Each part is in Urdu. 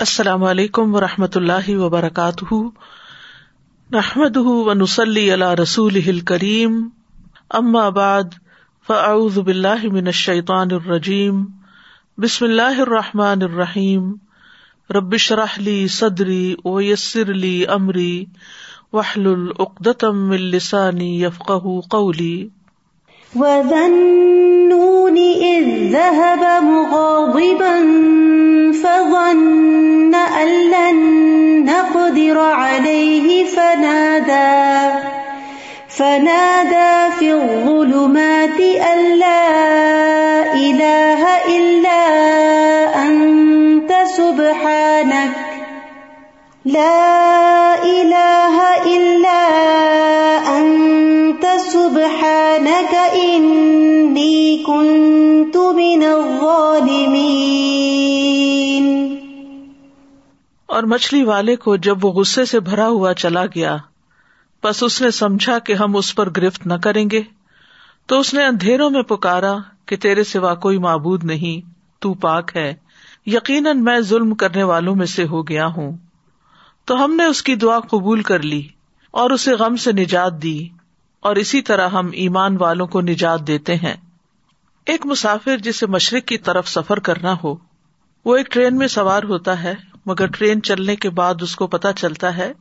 السلام علیکم و رحمۃ اللہ وبرکاتہ۔ نحمد و نسلی اللہ رسول کریم ام آباد فعز بلّہ من الشیطان الرجیم۔ بسم اللہ الرحمٰن الرحیم۔ ربش رحلی صدری و یسر علی عمری وحل العقدم السانی یفق قولی۔ وَذَنُّونِ إِذ ذَهَبَ مُغَاضِبًا فظن نقدر عليه فنادى فنادى في الظلمات أن لا إله إلا أنت سبحانك، لا إله إلا أنت سبحانك، إني كنت من الظالمين. اور مچھلی والے کو جب وہ غصے سے بھرا ہوا چلا گیا بس اس نے سمجھا کہ ہم اس پر گرفت نہ کریں گے۔ تو اس نے اندھیروں میں پکارا کہ تیرے سوا کوئی معبود نہیں، تو پاک ہے۔ یقیناً میں ظلم کرنے والوں میں سے ہو گیا ہوں۔ تو ہم نے اس کی دعا قبول کر لی اور اسے غم سے نجات دی، اور اسی طرح ہم ایمان والوں کو نجات دیتے ہیں۔ ایک مسافر جسے مشرق کی طرف سفر کرنا ہو، وہ ایک ٹرین میں سوار ہوتا ہے مگر ٹرین چلنے کے بعد اس کو پتا چلتا ہے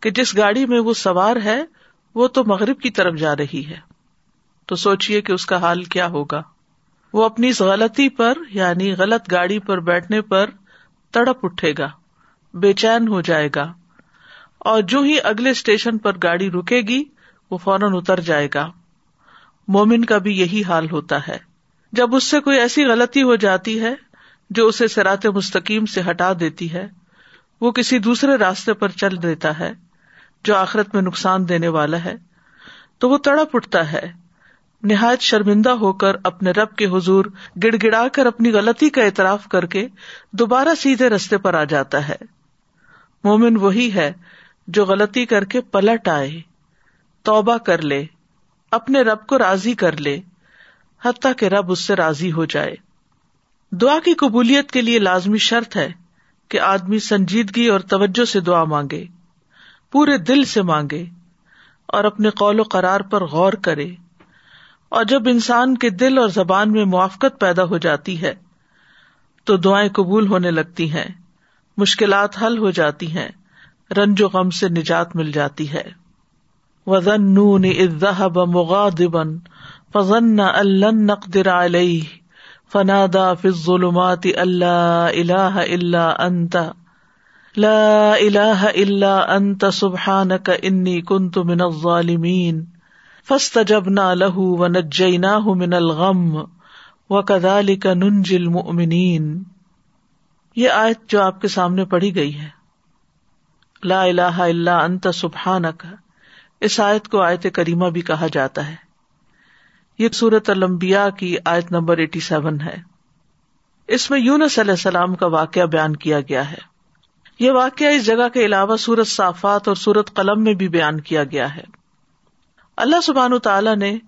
کہ جس گاڑی میں وہ سوار ہے، وہ تو مغرب کی طرف جا رہی ہے۔ تو سوچیے کہ اس کا حال کیا ہوگا۔ وہ اپنی اس غلطی پر یعنی غلط گاڑی پر بیٹھنے پر تڑپ اٹھے گا۔ بے چین ہو جائے گا۔ اور جو ہی اگلے اسٹیشن پر گاڑی رکے گی، وہ فوراً اتر جائے گا۔ مومن کا بھی یہی حال ہوتا ہے۔ جب اس سے کوئی ایسی غلطی ہو جاتی ہے جو اسے سرات مستقیم سے ہٹا دیتی ہے، وہ کسی دوسرے راستے پر چل دیتا ہے جو آخرت میں نقصان دینے والا ہے۔ تو وہ تڑپ اٹھتا ہے، نہایت شرمندہ ہو کر اپنے رب کے حضور گڑ گڑا کر اپنی غلطی کا اعتراف کر کے دوبارہ سیدھے رستے پر آ جاتا ہے۔ مومن وہی ہے جو غلطی کر کے پلٹ آئے، توبہ کر لے، اپنے رب کو راضی کر لے، حتیٰ کہ رب اس سے راضی ہو جائے۔ دعا کی قبولیت کے لیے لازمی شرط ہے کہ آدمی سنجیدگی اور توجہ سے دعا مانگے، پورے دل سے مانگے اور اپنے قول و قرار پر غور کرے۔ اور جب انسان کے دل اور زبان میں موافقت پیدا ہو جاتی ہے، تو دعائیں قبول ہونے لگتی ہیں، مشکلات حل ہو جاتی ہیں، رنج و غم سے نجات مل جاتی ہے۔ وزن نون مغادبن فضن الن نقدر علیہ فنادا الظلمات اللہ اللہ اللہ انت لا الہ الا انت سبحانک انی کنت من الظالمین فاستجبنا له ونجیناہ من الغم وکذالک ننجی المؤمنین یہ آیت جو آپ کے سامنے پڑھی گئی ہے، لا الہ الا انت سبحانک اس آیت کو آیت کریمہ بھی کہا جاتا ہے۔ یہ سورت المبیا کی آیت نمبر ایٹی سیون ہے۔ اس میں یونس علیہ السلام کا واقعہ بیان کیا گیا ہے۔ یہ واقعہ اس جگہ کے علاوہ سورت صافات اور سورت قلم میں بھی بیان کیا گیا ہے۔ اللہ سبحان تعالیٰ نے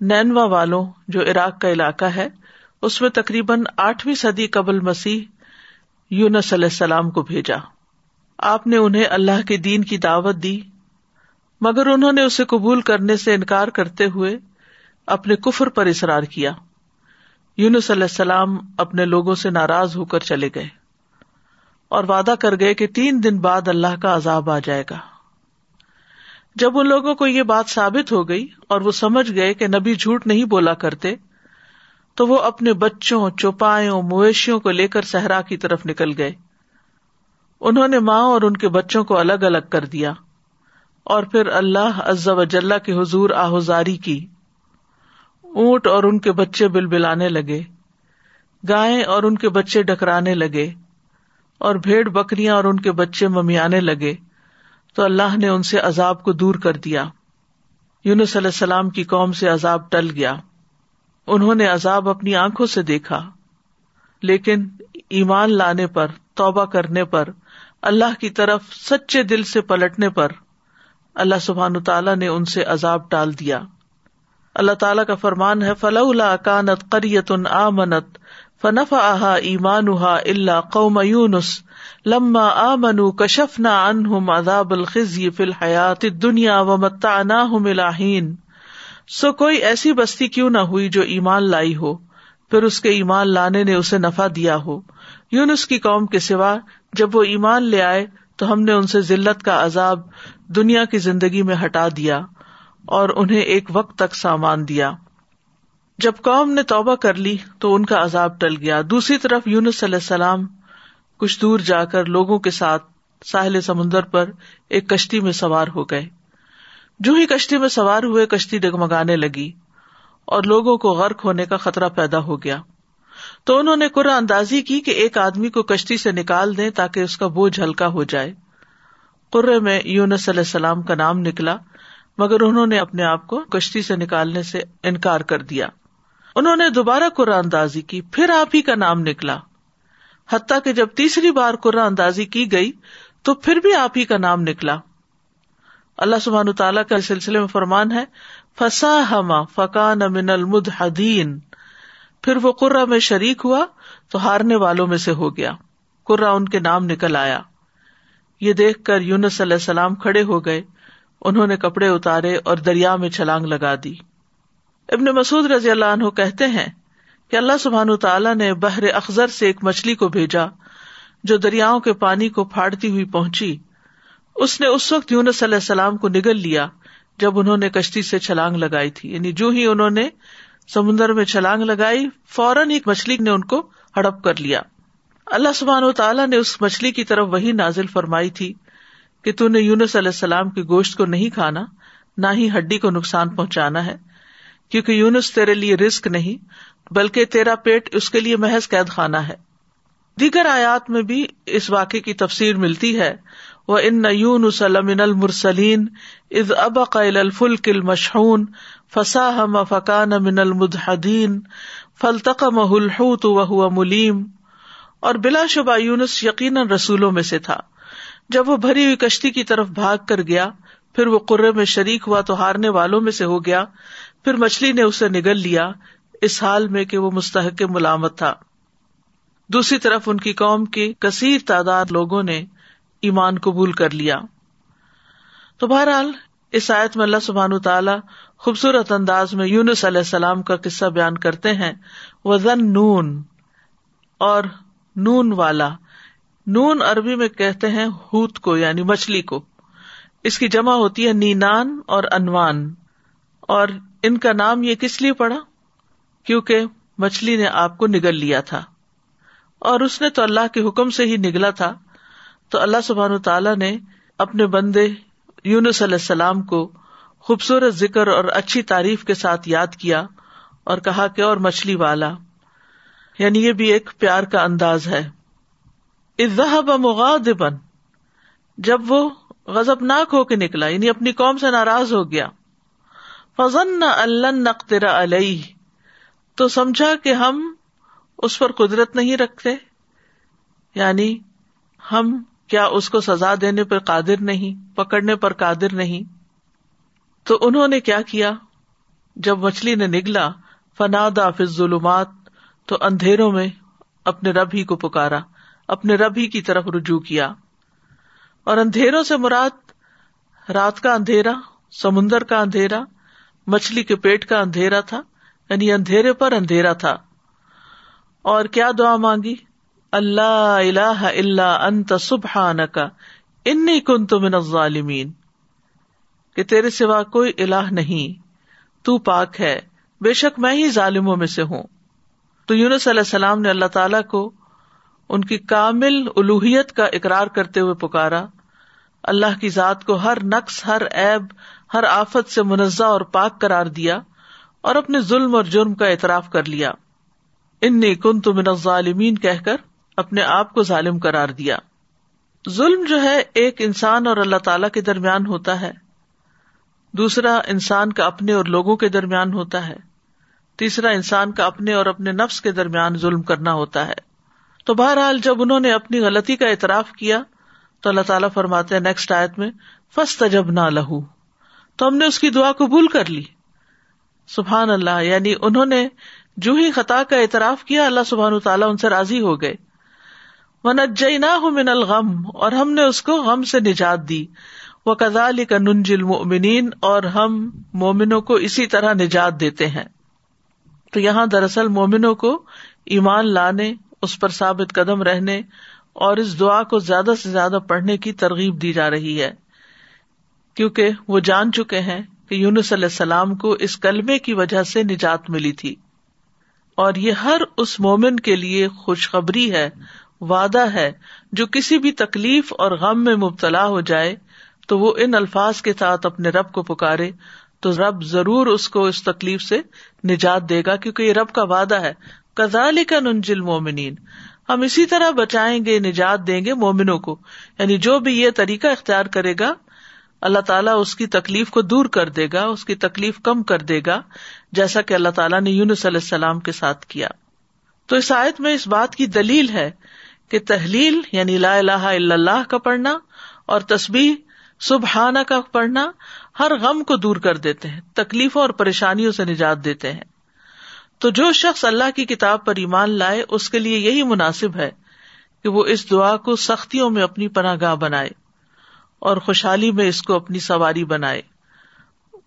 نینوا والوں، جو عراق کا علاقہ ہے، اس میں تقریباً آٹھویں صدی قبل مسیح یونس علیہ السلام کو بھیجا۔ آپ نے انہیں اللہ کے دین کی دعوت دی، مگر انہوں نے اسے قبول کرنے سے انکار کرتے ہوئے اپنے کفر پر اصرار کیا۔ یونس علیہ السلام اپنے لوگوں سے ناراض ہو کر چلے گئے اور وعدہ کر گئے کہ تین دن بعد اللہ کا عذاب آ جائے گا۔ جب ان لوگوں کو یہ بات ثابت ہو گئی اور وہ سمجھ گئے کہ نبی جھوٹ نہیں بولا کرتے، تو وہ اپنے بچوں، چوپایوں، مویشیوں کو لے کر صحرا کی طرف نکل گئے۔ انہوں نے ماں اور ان کے بچوں کو الگ الگ کر دیا اور پھر اللہ عز و جلہ کے حضور آہذاری کی۔ اونٹ اور ان کے بچے بل بلانے لگے گائے اور ان کے بچے ڈکرانے لگے، اور بھیڑ بکریاں اور ان کے بچے ممیانے لگے، تو اللہ نے ان سے عذاب کو دور کر دیا۔ یونس علیہ السلام کی قوم سے عذاب ٹل گیا۔ انہوں نے عذاب اپنی آنکھوں سے دیکھا، لیکن ایمان لانے پر، توبہ کرنے پر، اللہ کی طرف سچے دل سے پلٹنے پر، اللہ سبحان تعالیٰ نے ان سے عذاب ٹال دیا۔ اللہ تعالیٰ کا فرمان ہے فلاح کانت قریت آ منت فنف آہا ایمان اللہ قوم یونس لما آ منو کشف نہ ان عذاب الخزی فی الحیات دنیا و متا ملاحین سو کوئی ایسی بستی کیوں نہ ہوئی جو ایمان لائی ہو، پھر اس کے ایمان لانے نے اسے نفع دیا ہو۔ یونس کی قوم کے سوا جب وہ ایمان لے آئے تو ہم نے ان سے ذلت کا عذاب دنیا کی زندگی میں ہٹا دیا۔ اور انہیں ایک وقت تک سامان دیا۔ جب قوم نے توبہ کر لی تو ان کا عذاب ٹل گیا۔ دوسری طرف یونس علیہ السلام کچھ دور جا کر لوگوں کے ساتھ ساحل سمندر پر ایک کشتی میں سوار ہو گئے۔ جو ہی کشتی میں سوار ہوئے، کشتی ڈگمگانے لگی اور لوگوں کو غرق ہونے کا خطرہ پیدا ہو گیا۔ تو انہوں نے قرآن اندازی کی کہ ایک آدمی کو کشتی سے نکال دیں تاکہ اس کا بوجھ ہلکا ہو جائے۔ قرے میں یونس علیہ السلام کا نام نکلا۔ مگر انہوں نے اپنے آپ کو کشتی سے نکالنے سے انکار کر دیا۔ انہوں نے دوبارہ قرآن اندازی کی، پھر آپ ہی کا نام نکلا۔ حتیٰ کہ جب تیسری بار قرآن اندازی کی گئی، تو پھر بھی آپ ہی کا نام نکلا۔ اللہ سبحان تعالیٰ کا سلسلے میں فرمان ہے فسا ہما فقان من المدین پھر وہ قرا میں شریک ہوا تو ہارنے والوں میں سے ہو گیا۔ قرا ان کے نام نکل آیا۔ یہ دیکھ کر یونس علیہ السلام کھڑے ہو گئے۔ انہوں نے کپڑے اتارے اور دریا میں چھلانگ لگا دی۔ ابن مسعد رضی اللہ عنہ کہتے ہیں کہ اللہ سبحان تعالیٰ نے بحر اخذر سے ایک مچھلی کو بھیجا جو دریاؤں کے پانی کو پھاڑتی ہوئی پہنچی۔ اس نے اس وقت یونس علیہ السلام کو نگل لیا جب انہوں نے کشتی سے چھلانگ لگائی تھی۔ یعنی جو ہی انہوں نے سمندر میں چھلانگ لگائی، فوراً ایک مچھلی نے ان کو ہڑپ کر لیا۔ اللہ سبحان و تعالیٰ نے اس مچھلی کی طرف وہی نازل فرمائی تھی کہ تو نے یونس علیہ السلام کے گوشت کو نہیں کھانا، نہ ہی ہڈی کو نقصان پہنچانا ہے، کیونکہ یونس تیرے لیے رسک نہیں، بلکہ تیرا پیٹ اس کے لیے محض قید خانہ ہے۔ دیگر آیات میں بھی اس واقعے کی تفسیر ملتی ہے وہ ان یون سلم المرسلین از اب قل الفل کل مشہون فسا من فقان فلتق محلحوت وہ ملیم اور بلا شبہ یونس یقیناً رسولوں میں سے تھا۔ جب وہ بھری ہوئی کشتی کی طرف بھاگ کر گیا، پھر وہ قرے میں شریک ہوا تو ہارنے والوں میں سے ہو گیا۔ پھر مچھلی نے اسے نگل لیا، اس حال میں کہ وہ مستحق ملامت تھا۔ دوسری طرف ان کی قوم کی کثیر تعداد لوگوں نے ایمان قبول کر لیا۔ تو بہرحال، اس آیت میں اللہ سبحان تعالیٰ خوبصورت انداز میں یونس علیہ السلام کا قصہ بیان کرتے ہیں۔ وزن نون اور نون والا۔ نون عربی میں کہتے ہیں ہوت کو یعنی مچھلی کو۔ اس کی جمع ہوتی ہے نینان اور انوان۔ اور ان کا نام یہ کس لیے پڑا؟ کیونکہ مچھلی نے آپ کو نگل لیا تھا۔ اور اس نے تو اللہ کے حکم سے ہی نگلا تھا۔ تو اللہ سبحان تعالیٰ نے اپنے بندے یونس علیہ السلام کو خوبصورت ذکر اور اچھی تعریف کے ساتھ یاد کیا اور کہا کہ اور مچھلی والا۔ یعنی یہ بھی ایک پیار کا انداز ہے۔ مغاد بن جب وہ غزب ناک ہو کے نکلا یعنی اپنی قوم سے ناراض ہو گیا۔ فضن اللہ نقطرا علیہ، تو سمجھا کہ ہم اس پر قدرت نہیں رکھتے یعنی ہم کیا اس کو سزا دینے پر قادر نہیں، پکڑنے پر قادر نہیں۔ تو انہوں نے کیا کیا؟ جب مچھلی نے نگلا، فنادا فض ظلمات تو اندھیروں میں اپنے رب ہی کو پکارا۔ اپنے رب ہی کی طرف رجوع کیا اور اندھیروں سے مراد رات کا اندھیرا، سمندر کا اندھیرا، مچھلی کے پیٹ کا اندھیرا تھا یعنی اندھیرے پر اندھیرا تھا۔ اور کیا دعا مانگی؟ اللہ اللہ اللہ انت سبحان کا ان کن من الظالمین۔ کہ تیرے سوا کوئی اللہ نہیں، تو پاک ہے، بے شک میں ہی ظالموں میں سے ہوں۔ تو یونس علیہ السلام نے اللہ تعالی کو ان کی کامل الوحیت کا اقرار کرتے ہوئے پکارا۔ اللہ کی ذات کو ہر نقص، ہر ایب ہر آفت سے منزہ اور پاک قرار دیا اور اپنے ظلم اور جرم کا اعتراف کر لیا۔ ان نے کن تو من ظالمین کہہ کر اپنے آپ کو ظالم قرار دیا۔ ظلم جو ہے ایک انسان اور اللہ تعالی کے درمیان ہوتا ہے۔ دوسرا انسان کا اپنے اور لوگوں کے درمیان ہوتا ہے۔ تیسرا انسان کا اپنے اور اپنے نفس کے درمیان ظلم کرنا ہوتا ہے۔ تو بہرحال جب انہوں نے اپنی غلطی کا اعتراف کیا تو اللہ تعالیٰ فرماتے نیکسٹ آیت میں فس تجب نہ لہو تو ہم نے اس کی دعا قبول کر لی۔ سبحان اللہ یعنی انہوں نے جو ہی خطا کا اعتراف کیا، اللہ سبحان تعالیٰ ان سے راضی ہو گئے۔ نہ من الغم، اور ہم نے اس کو غم سے نجات دی۔ وہ کزال کا ننجل مومنین اور ہم مومنوں کو اسی طرح نجات دیتے ہیں۔ تو یہاں دراصل مومنوں کو ایمان لانے اس پر ثابت قدم رہنے اور اس دعا کو زیادہ سے زیادہ پڑھنے کی ترغیب دی جا رہی ہے۔ کیونکہ وہ جان چکے ہیں کہ یونس علیہ السلام کو اس کلبے کی وجہ سے نجات ملی تھی۔ اور یہ ہر اس مومن کے لیے خوشخبری ہے، وعدہ ہے۔ جو کسی بھی تکلیف اور غم میں مبتلا ہو جائے، تو وہ ان الفاظ کے ساتھ اپنے رب کو پکارے۔ تو رب ضرور اس کو اس تکلیف سے نجات دے گا، کیونکہ یہ رب کا وعدہ ہے۔ کزال کا ننجل مومنین ہم اسی طرح بچائیں گے، نجات دیں گے مومنوں کو۔ یعنی جو بھی یہ طریقہ اختیار کرے گا، اللہ تعالیٰ اس کی تکلیف کو دور کر دے گا، اس کی تکلیف کم کر دے گا، جیسا کہ اللہ تعالیٰ نے یونس علیہ السلام کے ساتھ کیا۔ تو اس آیت میں اس بات کی دلیل ہے کہ تحلیل یعنی لا الہ الا اللہ کا پڑھنا اور تصبیح سبحانہ کا پڑھنا، ہر غم کو دور کر دیتے ہیں، تکلیفوں اور پریشانیوں سے نجات دیتے ہیں۔ تو جو شخص اللہ کی کتاب پر ایمان لائے، اس کے لیے یہی مناسب ہے کہ وہ اس دعا کو سختیوں میں اپنی پناہ گاہ بنائے اور خوشحالی میں اس کو اپنی سواری بنائے۔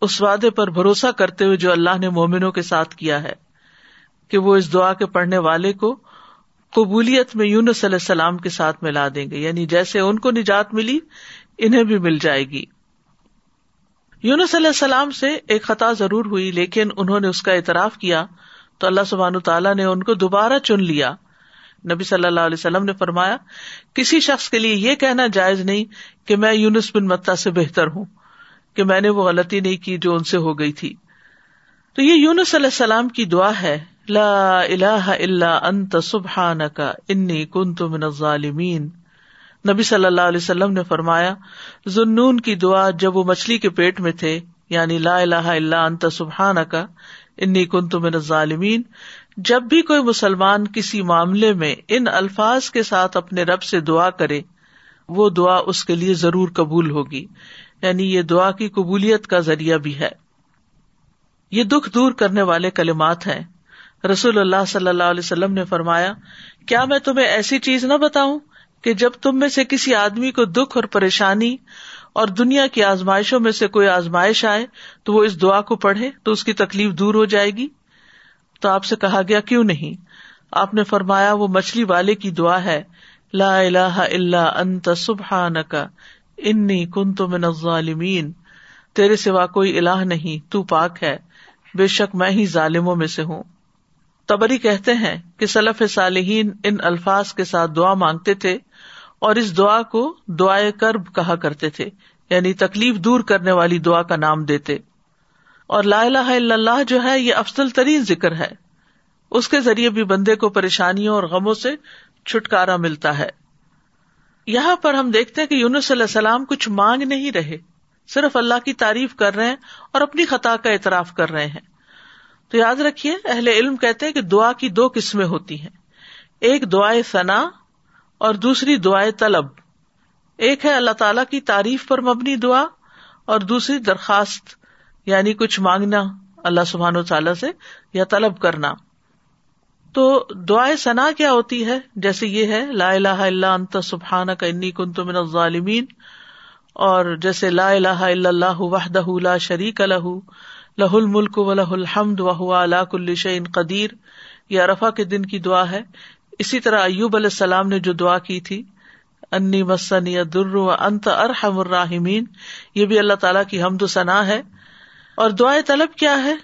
اس وعدے پر بھروسہ کرتے ہوئے جو اللہ نے مومنوں کے ساتھ کیا ہے کہ وہ اس دعا کے پڑھنے والے کو قبولیت میں یونس علیہ السلام کے ساتھ ملا دیں گے یعنی جیسے ان کو نجات ملی، انہیں بھی مل جائے گی۔ یونس علیہ السلام سے ایک خطا ضرور ہوئی، لیکن انہوں نے اس کا اعتراف کیا تو اللہ سبحان تعالیٰ نے ان کو دوبارہ چن لیا۔ نبی صلی اللہ علیہ وسلم نے فرمایا، کسی شخص کے لیے یہ کہنا جائز نہیں کہ میں یونس بن متا سے بہتر ہوں، کہ میں نے وہ غلطی نہیں کی جو ان سے ہو گئی تھی۔ تو یہ یونس علیہ السلام کی دعا ہے، لا الہ الا انت سبحانک انی کنت من الظالمین۔ نبی صلی اللہ علیہ وسلم نے فرمایا ذنون کی دعا جب وہ مچھلی کے پیٹ میں تھے یعنی لا الہ الا انت سبحانک انی کن تم ظالمین جب بھی کوئی مسلمان کسی معاملے میں ان الفاظ کے ساتھ اپنے رب سے دعا کرے، وہ دعا اس کے لیے ضرور قبول ہوگی۔ یعنی یہ دعا کی قبولیت کا ذریعہ بھی ہے۔ یہ دکھ دور کرنے والے کلمات ہیں۔ رسول اللہ صلی اللہ علیہ وسلم نے فرمایا، کیا میں تمہیں ایسی چیز نہ بتاؤں کہ جب تم میں سے کسی آدمی کو دکھ اور پریشانی اور دنیا کی آزمائشوں میں سے کوئی آزمائش آئے تو وہ اس دعا کو پڑھے تو اس کی تکلیف دور ہو جائے گی۔ تو آپ سے کہا گیا، کیوں نہیں؟ آپ نے فرمایا، وہ مچھلی والے کی دعا ہے۔ لا الہ الا انت سبحان کا انی کن تو من الظالمین۔ تیرے سوا کوئی الہ نہیں، تو پاک ہے۔ بے شک میں ہی ظالموں میں سے ہوں۔ تبری کہتے ہیں کہ سلف صالحین ان الفاظ کے ساتھ دعا مانگتے تھے۔ اور اس دعا کو دعائے کرب کہا کرتے تھے یعنی تکلیف دور کرنے والی دعا کا نام دیتے۔ اور لا الہ الا اللہ جو ہے، یہ افضل ترین ذکر ہے۔ اس کے ذریعے بھی بندے کو پریشانیوں اور غموں سے چھٹکارا ملتا ہے۔ یہاں پر ہم دیکھتے ہیں کہ یونس علیہ السلام کچھ مانگ نہیں رہے۔ صرف اللہ کی تعریف کر رہے ہیں اور اپنی خطا کا اعتراف کر رہے ہیں۔ تو یاد رکھیے، اہل علم کہتے ہیں کہ دعا کی دو قسمیں ہوتی ہیں۔ ایک دعائیں ثنا اور دوسری دعائیں طلب۔ ایک ہے اللہ تعالی کی تعریف پر مبنی دعا اور دوسری درخواست یعنی کچھ مانگنا اللہ سبحان و تعالی سے یا طلب کرنا۔ تو دعائیں ثنا کیا ہوتی ہے؟ جیسے یہ ہے، لا الہ الا انت سبحان کا انی کنت من الظالمین۔ اور جیسے لا الہ الا اللہ وحدہ لا شریک لہ لہ الملک و لہ الحمد و علا کل شعین قدیر۔ یہ ارفا کے دن کی دعا ہے۔ اسی طرح ایوب علیہ السلام نے جو دعا کی تھی، انی مسن یا در و انت ارحم الراحمین، یہ بھی اللہ تعالیٰ کی حمد و ثنا ہے۔ اور دعائیں طلب کیا ہے؟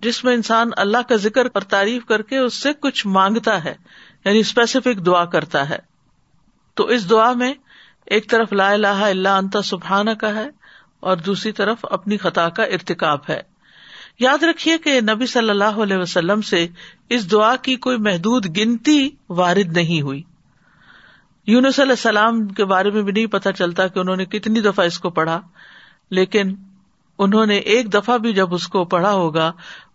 جس میں انسان اللہ کا ذکر اور تعریف کر کے اس سے کچھ مانگتا ہے یعنی اسپیسیفک دعا کرتا ہے۔ تو اس دعا میں ایک طرف لا الہ الا انت سبحانہ کا ہے اور دوسری طرف اپنی خطا کا ارتکاب ہے۔ یاد رکھیے کہ نبی صلی اللہ علیہ وسلم سے اس دعا کی کوئی محدود گنتی وارد نہیں ہوئی۔ یونس علیہ السلام کے بارے میں بھی نہیں پتا چلتا کہ انہوں نے کتنی دفعہ اس کو پڑھا، لیکن انہوں نے ایک دفعہ بھی جب اس کو پڑھا ہوگا،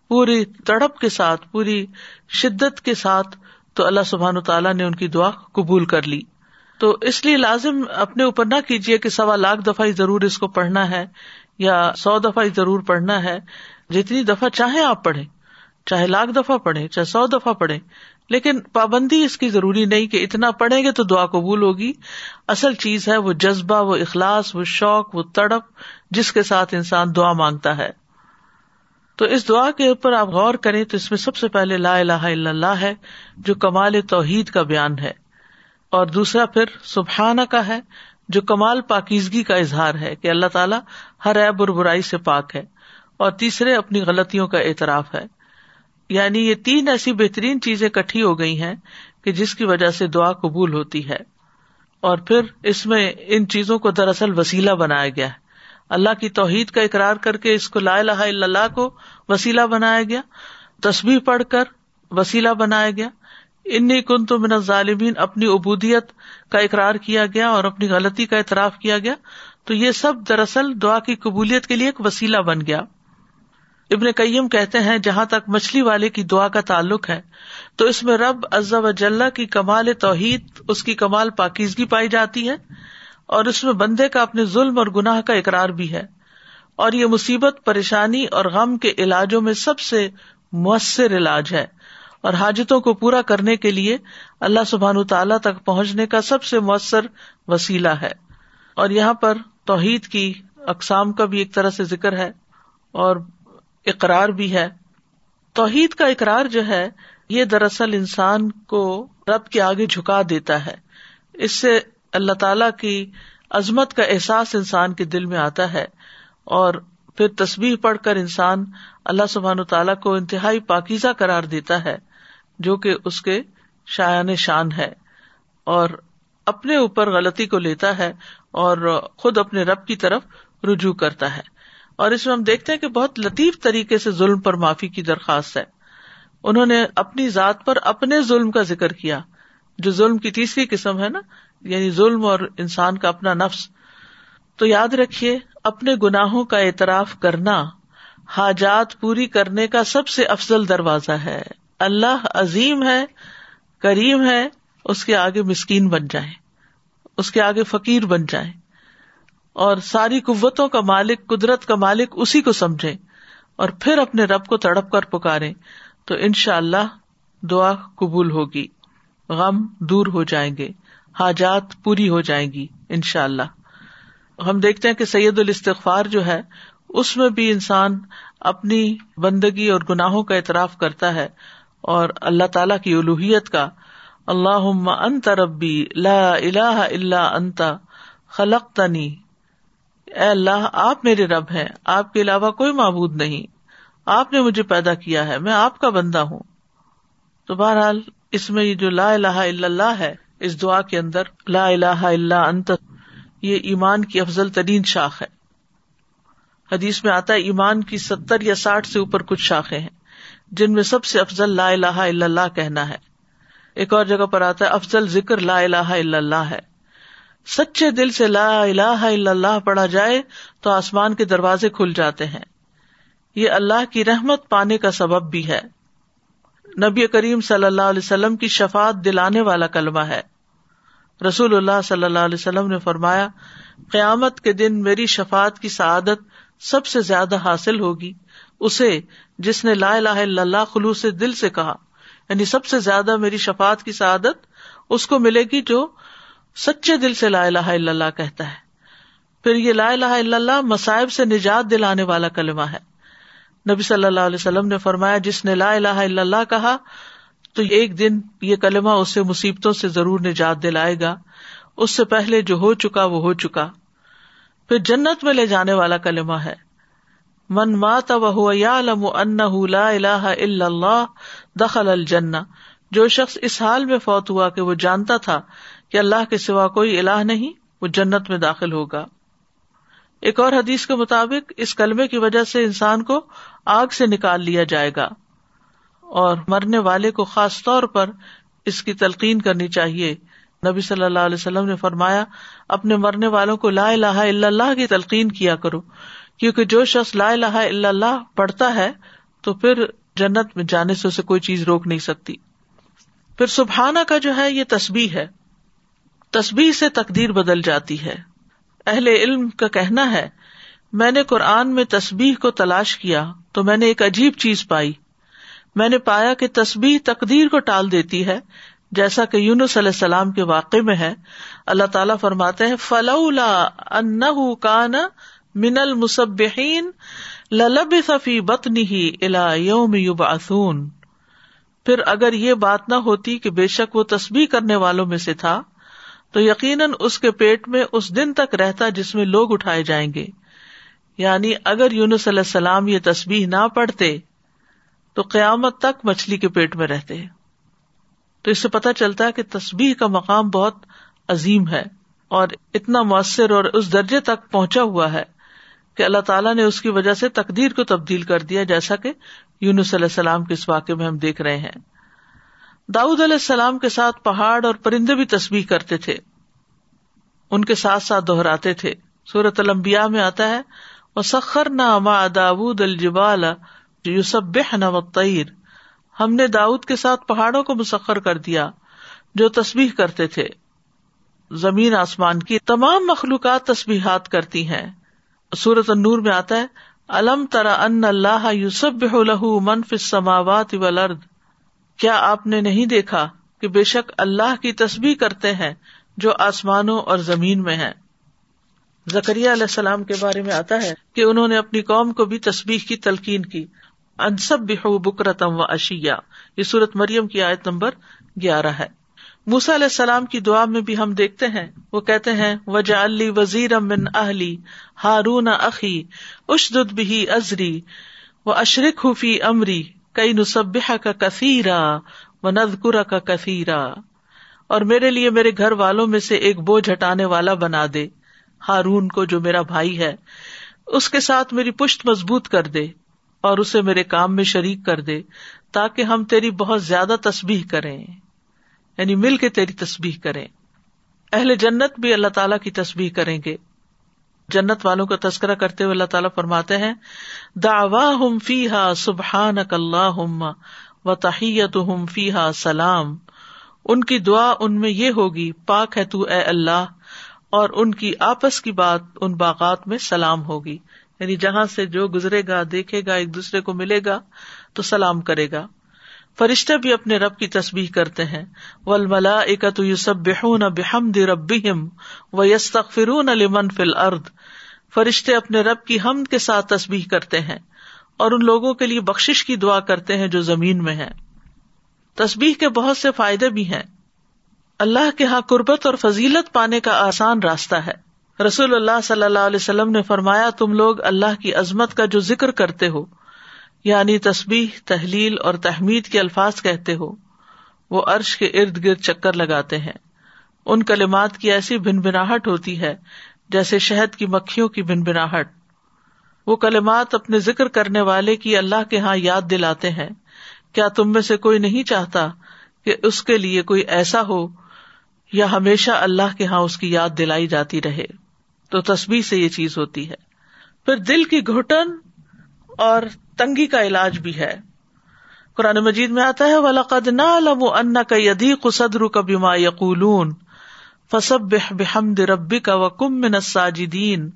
پوری تڑپ کے ساتھ، پوری شدت کے ساتھ تو اللہ سبحان تعالیٰ نے ان کی دعا قبول کر لی۔ تو اس لیے لازم اپنے اوپر نہ کیجیے کہ سوا لاکھ دفعہ ضرور اس کو پڑھنا ہے یا سو دفعہ ضرور پڑھنا ہے۔ جتنی دفعہ چاہیں آپ پڑھیں، چاہے لاکھ دفعہ پڑھے چاہے سو دفعہ پڑھے لیکن پابندی اس کی ضروری نہیں کہ اتنا پڑھیں گے تو دعا قبول ہوگی۔ اصل چیز ہے وہ جذبہ، وہ اخلاص، وہ شوق، وہ تڑپ جس کے ساتھ انسان دعا مانگتا ہے۔ تو اس دعا کے اوپر آپ غور کریں تو اس میں سب سے پہلے لا الہ الا اللہ ہے، جو کمال توحید کا بیان ہے۔ اور دوسرا پھر سبحانہ کا ہے، جو کمال پاکیزگی کا اظہار ہے کہ اللہ تعالیٰ ہر ایب اور برائی سے پاک ہے۔ اور تیسرے اپنی غلطیوں کا اعتراف ہے۔ یعنی یہ تین ایسی بہترین چیزیں کٹھی ہو گئی ہیں کہ جس کی وجہ سے دعا قبول ہوتی ہے۔ اور پھر اس میں ان چیزوں کو دراصل وسیلہ بنایا گیا۔ ہے اللہ کی توحید کا اقرار کر کے اس کو لا الہ الا اللہ کو وسیلہ بنایا گیا۔ تصویر پڑھ کر وسیلہ بنایا گیا۔ انی کن تو من ظالمین اپنی ابودیت کا اقرار کیا گیا اور اپنی غلطی کا اعتراف کیا گیا۔ تو یہ سب دراصل دعا کی قبولیت کے لیے ایک وسیلہ بن گیا۔ ابن کئیم کہتے ہیں، جہاں تک مچھلی والے کی دعا کا تعلق ہے، تو اس میں رب عزا وجاللہ کی کمال توحید، اس کی کمال پاکیزگی پائی جاتی ہے، اور اس میں بندے کا اپنے ظلم اور گناہ کا اقرار بھی ہے۔ اور یہ مصیبت، پریشانی اور غم کے علاجوں میں سب سے مؤثر علاج ہے۔ اور حاجتوں کو پورا کرنے کے لیے اللہ سبحان تعالی تک پہنچنے کا سب سے مؤثر وسیلہ ہے۔ اور یہاں پر توحید کی اقسام کا بھی ایک طرح سے ذکر ہے۔ اور اقرار بھی ہے۔ توحید کا اقرار جو ہے، یہ دراصل انسان کو رب کے آگے جھکا دیتا ہے۔ اس سے اللہ تعالی کی عظمت کا احساس انسان کے دل میں آتا ہے۔ اور پھر تصویر پڑھ کر انسان اللہ سبحان تعالیٰ کو انتہائی پاکیزہ قرار دیتا ہے، جو کہ اس کے شایان شان ہے۔ اور اپنے اوپر غلطی کو لیتا ہے اور خود اپنے رب کی طرف رجوع کرتا ہے۔ اور اس میں ہم دیکھتے ہیں کہ بہت لطیف طریقے سے ظلم پر معافی کی درخواست ہے۔ انہوں نے اپنی ذات پر اپنے ظلم کا ذکر کیا، جو ظلم کی تیسری قسم ہے نا یعنی ظلم اور انسان کا اپنا نفس۔ تو یاد رکھیے، اپنے گناہوں کا اعتراف کرنا، حاجات پوری کرنے کا سب سے افضل دروازہ ہے۔ اللہ عظیم ہے، کریم ہے، اس کے آگے مسکین بن جائے اس کے آگے فقیر بن جائے اور ساری قوتوں کا مالک، قدرت کا مالک اسی کو سمجھے اور پھر اپنے رب کو تڑپ کر پکارے تو ان شاء اللہ دعا قبول ہوگی۔ غم دور ہو جائیں گے، حاجات پوری ہو جائیں گی ان شاء اللہ ہم دیکھتے ہیں کہ سید الاستغفار جو ہے، اس میں بھی انسان اپنی بندگی اور گناہوں کا اعتراف کرتا ہے اور اللہ تعالی کی الوحیت کا اللہ انت ربی، لا الہ الا انت خلق تنی اے اللہ، آپ میرے رب ہیں، آپ کے علاوہ کوئی معبود نہیں۔ آپ نے مجھے پیدا کیا ہے، میں آپ کا بندہ ہوں۔ تو بہرحال، اس میں یہ جو لا الہ الا اللہ ہے، اس دعا کے اندر لا الہ الا انت، یہ ایمان کی افضل ترین شاخ ہے۔ حدیث میں آتا ہے، ایمان کی ستر یا ساٹھ سے اوپر کچھ شاخیں ہیں، جن میں سب سے افضل لا الہ الا اللہ کہنا ہے۔ ایک اور جگہ پر آتا ہے، افضل ذکر لا الہ الا اللہ ہے۔ سچے دل سے لا الہ الا اللہ پڑھا جائے تو آسمان کے دروازے کھل جاتے ہیں۔ یہ اللہ کی رحمت پانے کا سبب بھی ہے۔ نبی کریم صلی اللہ علیہ وسلم کی شفات دلانے والا کلمہ ہے۔ رسول اللہ صلی اللہ علیہ وسلم نے فرمایا، قیامت کے دن میری شفات کی سعادت سب سے زیادہ حاصل ہوگی۔ اسے جس نے لا الہ الا اللہ خلوص دل سے کہا یعنی سب سے زیادہ میری شفات کی سعادت، اس کو ملے گی جو سچے دل سے لا الہ الا اللہ کہتا ہے۔ پھر یہ لا الہ الا اللہ مسائب سے نجات دلانے والا کلمہ ہے۔ نبی صلی اللہ علیہ وسلم نے فرمایا، جس نے لا الہ الا اللہ کہا، تو ایک دن یہ کلمہ اسے مصیبتوں سے ضرور نجات دلائے گا۔ اس سے پہلے جو ہو چکا، وہ ہو چکا۔ پھر جنت میں لے جانے والا کلمہ ہے۔ من مات وہ یا لم ان لا الہ الا اللہ دخل الجنہ۔ جو شخص اس حال میں فوت ہوا کہ وہ جانتا تھا کہ اللہ کے سوا کوئی الہ نہیں، وہ جنت میں داخل ہوگا۔ ایک اور حدیث کے مطابق، اس کلمے کی وجہ سے انسان کو آگ سے نکال لیا جائے گا۔ اور مرنے والے کو خاص طور پر اس کی تلقین کرنی چاہیے۔ نبی صلی اللہ علیہ وسلم نے فرمایا، اپنے مرنے والوں کو لا الہ الا اللہ کی تلقین کیا کرو۔ کیونکہ جو شخص لا الہ الا اللہ پڑھتا ہے، تو پھر جنت میں جانے سے اسے کوئی چیز روک نہیں سکتی۔ پھر سبحانہ کا جو ہے، یہ تصبیح ہے۔ تصبیح سے تقدیر بدل جاتی ہے۔ اہل علم کا کہنا ہے، میں نے قرآن میں تصبیح کو تلاش کیا تو میں نے ایک عجیب چیز پائی۔ میں نے پایا کہ تصبیح تقدیر کو ٹال دیتی ہے، جیسا کہ یونس علیہ السلام کے واقع میں ہے۔ اللہ تعالیٰ فرماتے ہیں، فلولا ان کان من المسبحین للبث فی بطنه الى یوم یبعثون پھر اگر یہ بات نہ ہوتی کہ بے شک وہ تصبیح کرنے والوں میں سے تھا تو یقیناً اس کے پیٹ میں اس دن تک رہتا جس میں لوگ اٹھائے جائیں گے۔ یعنی اگر یونس علیہ السلام یہ تصبیح نہ پڑھتے، تو قیامت تک مچھلی کے پیٹ میں رہتے۔ تو اس سے پتا چلتا ہے کہ تصبیح کا مقام بہت عظیم ہے اور اتنا مؤثر اور اس درجے تک پہنچا ہوا ہے کہ اللہ تعالیٰ نے اس کی وجہ سے تقدیر کو تبدیل کر دیا، جیسا کہ یونس علیہ السلام کے اس واقعے میں ہم دیکھ رہے ہیں۔ داود علیہ السلام کے ساتھ پہاڑ اور پرندے بھی تصویر کرتے تھے۔ ان کے ساتھ ساتھ دہراتے تھے۔ سورت المبیا میں آتا ہے سخر نہ ما داود الجبال یوسب نہ ہم نے داود کے ساتھ پہاڑوں کو مسخر کر دیا، جو تصویر کرتے تھے۔ زمین آسمان کی تمام مخلوقات تصبیحات کرتی ہیں۔ سورت النور میں آتا ہے الم ترا ان اللہ یوسف لہو منف سماوات ولرد کیا آپ نے نہیں دیکھا کہ بے شک اللہ کی تصبیح کرتے ہیں جو آسمانوں اور زمین میں ہے زکریہ علیہ السلام کے بارے میں آتا ہے کہ انہوں نے اپنی قوم کو بھی تصبیح کی، تلقین کی۔ انسب بہو بکرتم و اشیا یہ سورت مریم کی آیت نمبر گیارہ ہے۔ موسا علیہ السلام کی دعا میں بھی ہم دیکھتے ہیں، وہ کہتے ہیں وجا علی وزیر امن اہلی ہارون اخی اشد بھی ازری و اشرک حفی امری۔ کئی نصب کا کثیرا و ندکرا کا کثیرا اور میرے لیے میرے گھر والوں میں سے ایک بوجھ ہٹانے والا بنا دے ہارون کو جو میرا بھائی ہے، اس کے ساتھ میری پشت مضبوط کر دے اور اسے میرے کام میں شریک کر دے تاکہ ہم تیری بہت زیادہ تصبیح کریں۔ یعنی مل کے تیری تصبیح کریں۔ اہل جنت بھی اللہ تعالیٰ کی تصبیح کریں گے۔ جنت والوں کا تذکرہ کرتے ہوئے اللہ تعالیٰ فرماتے ہیں داوا ہم فی ہا سبحان اللہ و تحیت ہم فی ہا سلام۔ ان کی دعا ان میں یہ ہوگی، پاک ہے تو اے اللہ، اور ان کی آپس کی بات ان باغات میں سلام ہوگی۔ یعنی جہاں سے جو گزرے گا، دیکھے گا، ایک دوسرے کو ملے گا، تو سلام کرے گا۔ فرشتے بھی اپنے رب کی تصبیح کرتے ہیں۔ ول ملا اکت یوسف بحون بحمد ربیم و یس تخرون لمن فل ارد فرشتے اپنے رب کی حمد کے ساتھ تصبیح کرتے ہیں اور ان لوگوں کے لیے بخش کی دعا کرتے ہیں جو زمین میں ہے تصبیح کے بہت سے فائدے بھی ہیں۔ اللہ کے ہاں قربت اور فضیلت پانے کا آسان راستہ ہے۔ رسول اللہ صلی اللہ علیہ وسلم نے فرمایا، تم لوگ اللہ کی عظمت کا جو ذکر کرتے ہو یعنی تسبیح، تحلیل اور تحمید کے الفاظ کہتے ہو، وہ عرش کے ارد گرد چکر لگاتے ہیں۔ ان کلمات کی ایسی بن بناہٹ ہوتی ہے جیسے شہد کی مکھیوں کی بن بناہٹ وہ کلمات اپنے ذکر کرنے والے کی اللہ کے یہاں یاد دلاتے ہیں۔ کیا تم میں سے کوئی نہیں چاہتا کہ اس کے لیے کوئی ایسا ہو یا ہمیشہ اللہ کے یہاں اس کی یاد دلائی جاتی رہے؟ تو تصبیح سے یہ چیز ہوتی ہے۔ پھر دل کی گھٹن اور تنگی کا علاج بھی ہے۔ قرآن مجید میں آتا ہے ولاقد نہ لم ان کا یدی قصدر کا بیما یقول فصب بحمد ربی کا وکم من الساجدین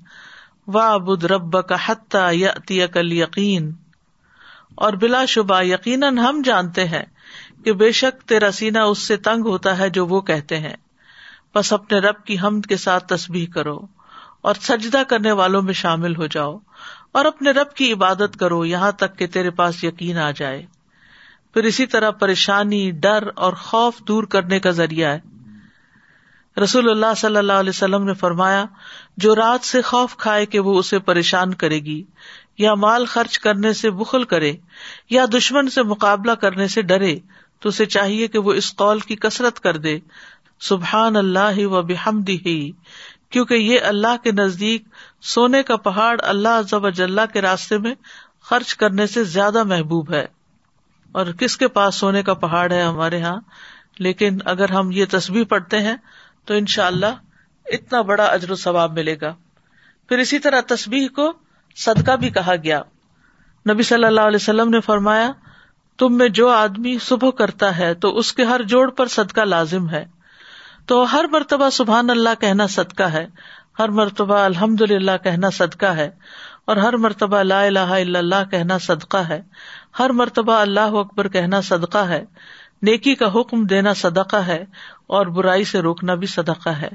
وا بد رب کا یقین اور بلا شبہ، یقیناً ہم جانتے ہیں کہ بے شک تیرا سینا اس سے تنگ ہوتا ہے جو وہ کہتے ہیں۔ بس اپنے رب کی حمد کے ساتھ تسبیح کرو اور سجدہ کرنے والوں میں شامل ہو جاؤ۔ اور اپنے رب کی عبادت کرو، یہاں تک کہ تیرے پاس یقین آ جائے۔ پھر اسی طرح پریشانی، ڈر اور خوف دور کرنے کا ذریعہ ہے۔ رسول اللہ صلی اللہ علیہ وسلم نے فرمایا، جو رات سے خوف کھائے کہ وہ اسے پریشان کرے گی، یا مال خرچ کرنے سے بخل کرے، یا دشمن سے مقابلہ کرنے سے ڈرے، تو اسے چاہیے کہ وہ اس قول کی کسرت کر دے۔ سبحان اللہ و بحمدی کیونکہ یہ اللہ کے نزدیک سونے کا پہاڑ اللہ جل کے راستے میں خرچ کرنے سے زیادہ محبوب ہے۔ اور کس کے پاس سونے کا پہاڑ ہے ہمارے یہاں لیکن اگر ہم یہ تصویر پڑھتے ہیں تو ان شاء اللہ اتنا بڑا اجر و ثواب ملے گا۔ پھر اسی طرح تصویر کو صدقہ بھی کہا گیا۔ نبی صلی اللہ علیہ وسلم نے فرمایا، تم میں جو آدمی صبح کرتا ہے تو اس کے ہر جوڑ پر صدقہ لازم ہے۔ تو ہر مرتبہ سبحان اللہ کہنا صدقہ ہے، ہر مرتبہ الحمد للہ کہنا صدقہ ہے، اور ہر مرتبہ لا الہ الا اللہ کہنا صدقہ ہے، ہر مرتبہ اللہ اکبر کہنا صدقہ ہے، نیکی کا حکم دینا صدقہ ہے، اور برائی سے روکنا بھی صدقہ ہے۔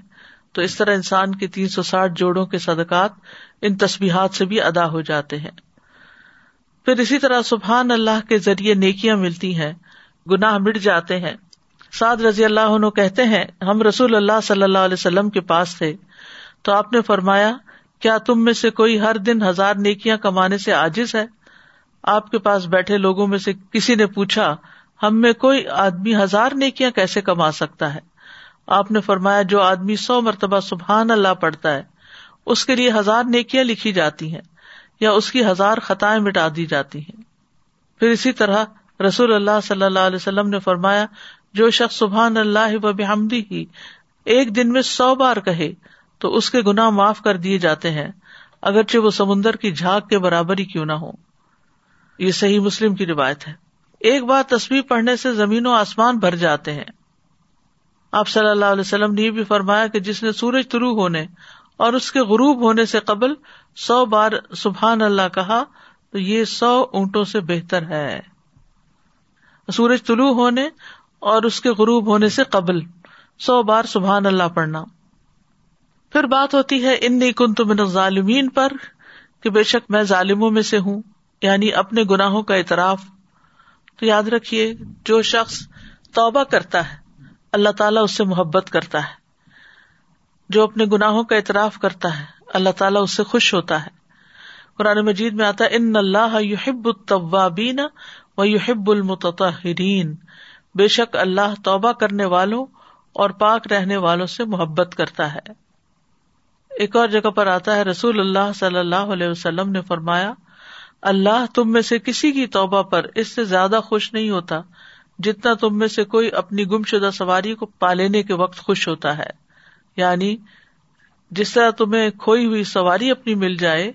تو اس طرح انسان کے تین سو ساٹھ جوڑوں کے صدقات ان تسبیحات سے بھی ادا ہو جاتے ہیں۔ پھر اسی طرح سبحان اللہ کے ذریعے نیکیاں ملتی ہیں، گناہ مٹ جاتے ہیں۔ سعد رضی اللہ عنہ کہتے ہیں، ہم رسول اللہ صلی اللہ علیہ وسلم کے پاس تھے۔ تو آپ نے فرمایا، کیا تم میں سے کوئی ہر دن ہزار نیکیاں کمانے سے عاجز ہے؟ آپ کے پاس بیٹھے لوگوں میں سے کسی نے پوچھا، ہم میں کوئی آدمی ہزار نیکیاں کیسے کما سکتا ہے؟ آپ نے فرمایا، جو آدمی سو مرتبہ سبحان اللہ پڑھتا ہے، اس کے لیے ہزار نیکیاں لکھی جاتی ہیں، یا اس کی ہزار خطائیں مٹا دی جاتی ہیں۔ پھر اسی طرح رسول اللہ صلی اللہ علیہ وسلم نے فرمایا جو شخص سبحان اللہ و بحمدی ہی ایک دن میں سو بار کہے تو اس کے گناہ معاف کر دیے جاتے ہیں، اگرچہ وہ سمندر کی جھاگ کے برابر ہی کیوں نہ ہو۔ یہ صحیح مسلم کی روایت ہے۔ ایک بار تصویر پڑھنے سے زمین و آسمان بھر جاتے ہیں۔ آپ صلی اللہ علیہ وسلم نے یہ بھی فرمایا کہ جس نے سورج طلوع ہونے اور اس کے غروب ہونے سے قبل سو بار سبحان اللہ کہا، تو یہ سو اونٹوں سے بہتر ہے۔ سورج طلوع ہونے اور اس کے غروب ہونے سے قبل سو بار سبحان اللہ پڑھنا۔ پھر بات ہوتی ہے ان کن من ظالمین پر، کہ بے شک میں ظالموں میں سے ہوں یعنی اپنے گناہوں کا اعتراف۔ تو یاد رکھیے، جو شخص توبہ کرتا ہے، اللہ تعالیٰ اس سے محبت کرتا ہے۔ جو اپنے گناہوں کا اعتراف کرتا ہے، اللہ تعالیٰ اس سے خوش ہوتا ہے۔ قرآن مجید میں آتا ہے، ان اللہ یحب الطوابین و یحب المتطہرین۔ بے شک اللہ توبہ کرنے والوں اور پاک رہنے والوں سے محبت کرتا ہے۔ ایک اور جگہ پر آتا ہے، رسول اللہ صلی اللہ علیہ وسلم نے فرمایا، اللہ تم میں سے کسی کی توبہ پر اس سے زیادہ خوش نہیں ہوتا جتنا تم میں سے کوئی اپنی گم شدہ سواری کو پا لینے کے وقت خوش ہوتا ہے۔ یعنی جس طرح تمہیں کھوئی ہوئی سواری اپنی مل جائے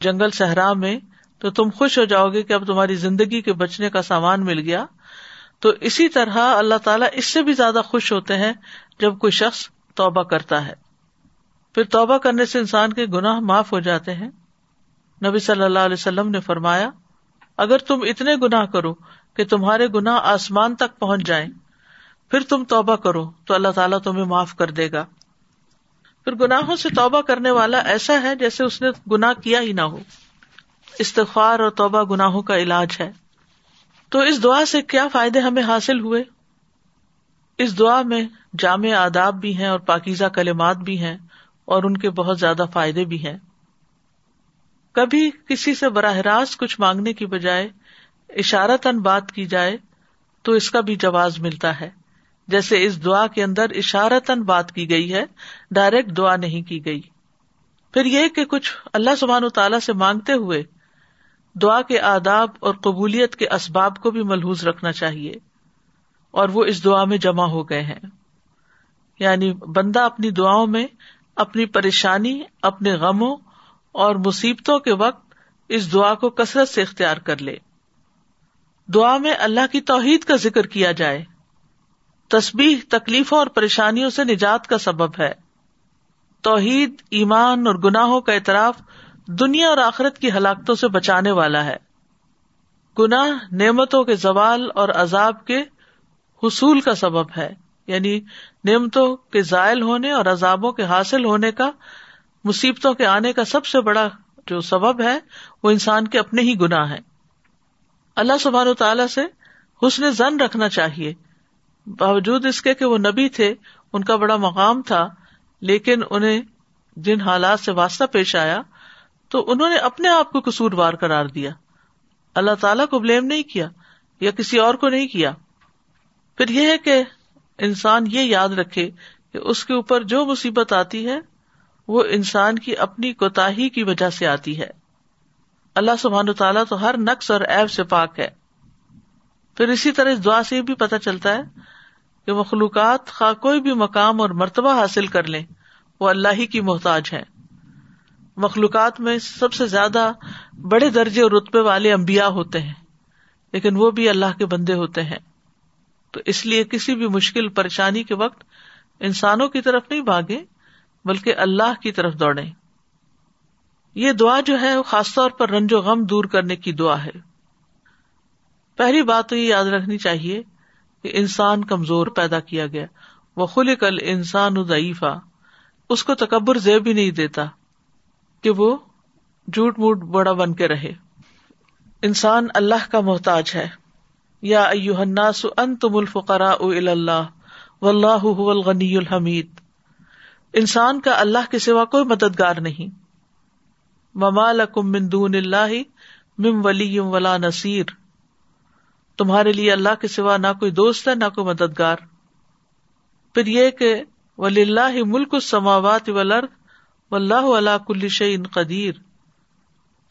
جنگل صحرا میں، تو تم خوش ہو جاؤ گے کہ اب تمہاری زندگی کے بچنے کا سامان مل گیا۔ تو اسی طرح اللہ تعالیٰ اس سے بھی زیادہ خوش ہوتے ہیں جب کوئی شخص توبہ کرتا ہے۔ پھر توبہ کرنے سے انسان کے گناہ معاف ہو جاتے ہیں۔ نبی صلی اللہ علیہ وسلم نے فرمایا، اگر تم اتنے گناہ کرو کہ تمہارے گناہ آسمان تک پہنچ جائیں، پھر تم توبہ کرو تو اللہ تعالیٰ تمہیں معاف کر دے گا۔ پھر گناہوں سے توبہ کرنے والا ایسا ہے جیسے اس نے گناہ کیا ہی نہ ہو۔ استغفار اور توبہ گناہوں کا علاج ہے۔ تو اس دعا سے کیا فائدے ہمیں حاصل ہوئے؟ اس دعا میں جامع آداب بھی ہیں اور پاکیزہ کلمات بھی ہیں اور ان کے بہت زیادہ فائدے بھی ہیں۔ کبھی کسی سے براہ راست کچھ مانگنے کی بجائے اشارتن بات کی جائے تو اس کا بھی جواز ملتا ہے۔ جیسے اس دعا کے اندر اشارتن بات کی گئی ہے، ڈائریکٹ دعا نہیں کی گئی۔ پھر یہ کہ کچھ اللہ سبحان و تعالی سے مانگتے ہوئے دعا کے آداب اور قبولیت کے اسباب کو بھی ملحوظ رکھنا چاہیے اور وہ اس دعا میں جمع ہو گئے ہیں۔ یعنی بندہ اپنی دعاؤں میں اپنی پریشانی، اپنے غموں اور مصیبتوں کے وقت اس دعا کو کثرت سے اختیار کر لے۔ دعا میں اللہ کی توحید کا ذکر کیا جائے۔ تسبیح تکلیفوں اور پریشانیوں سے نجات کا سبب ہے۔ توحید، ایمان اور گناہوں کا اعتراف دنیا اور آخرت کی ہلاکتوں سے بچانے والا ہے۔ گناہ، نعمتوں کے زوال اور عذاب کے حصول کا سبب ہے۔ یعنی نعمتوں کے زائل ہونے اور عذابوں کے حاصل ہونے کا، مصیبتوں کے آنے کا سب سے بڑا جو سبب ہے، وہ انسان کے اپنے ہی گناہ ہے اللہ سبحان و تعالی سے حسن زن رکھنا چاہیے۔ باوجود اس کے کہ وہ نبی تھے، ان کا بڑا مقام تھا، لیکن انہیں جن حالات سے واسطہ پیش آیا تو انہوں نے اپنے آپ کو قصوروار قرار دیا۔ اللہ تعالیٰ کو بلیم نہیں کیا یا کسی اور کو نہیں کیا۔ پھر یہ ہے کہ انسان یہ یاد رکھے کہ اس کے اوپر جو مصیبت آتی ہے، وہ انسان کی اپنی کوتا کی وجہ سے آتی ہے۔ اللہ سبحان تعالیٰ تو ہر نقص اور ایب سے پاک ہے۔ پھر اسی طرح اس دعا سے بھی پتہ چلتا ہے کہ مخلوقات خواہ کوئی بھی مقام اور مرتبہ حاصل کر لیں، وہ اللہ ہی کی محتاج ہے مخلوقات میں سب سے زیادہ بڑے درجے اور رتبے والے امبیا ہوتے ہیں، لیکن وہ بھی اللہ کے بندے ہوتے ہیں۔ تو اس لیے کسی بھی مشکل، پریشانی کے وقت انسانوں کی طرف نہیں بھاگے بلکہ اللہ کی طرف دوڑے یہ دعا جو ہے، وہ خاص طور پر رنج و غم دور کرنے کی دعا ہے۔ پہلی بات تو یہ یاد رکھنی چاہیے کہ انسان کمزور پیدا کیا گیا۔ وہ خل کل انسان ضعیفہ اس کو تکبر زیب بھی نہیں دیتا۔ کہ وہ جھوٹ موٹ بڑا بن کے رہے۔ انسان اللہ کا محتاج ہے۔ یا الناس انتم الفقراء الى اللہ، واللہ هو الغنی الحمید۔ انسان کا اللہ کے سوا کوئی مددگار نہیں۔ مما لکم من دون اللہ مم ولی ولا نصیر۔ تمہارے لیے اللہ کے سوا نہ کوئی دوست ہے، نہ کوئی مددگار۔ پھر یہ کہ ولی اللہ ملک السماوات والارض واللہ علا کل شیء قدیر۔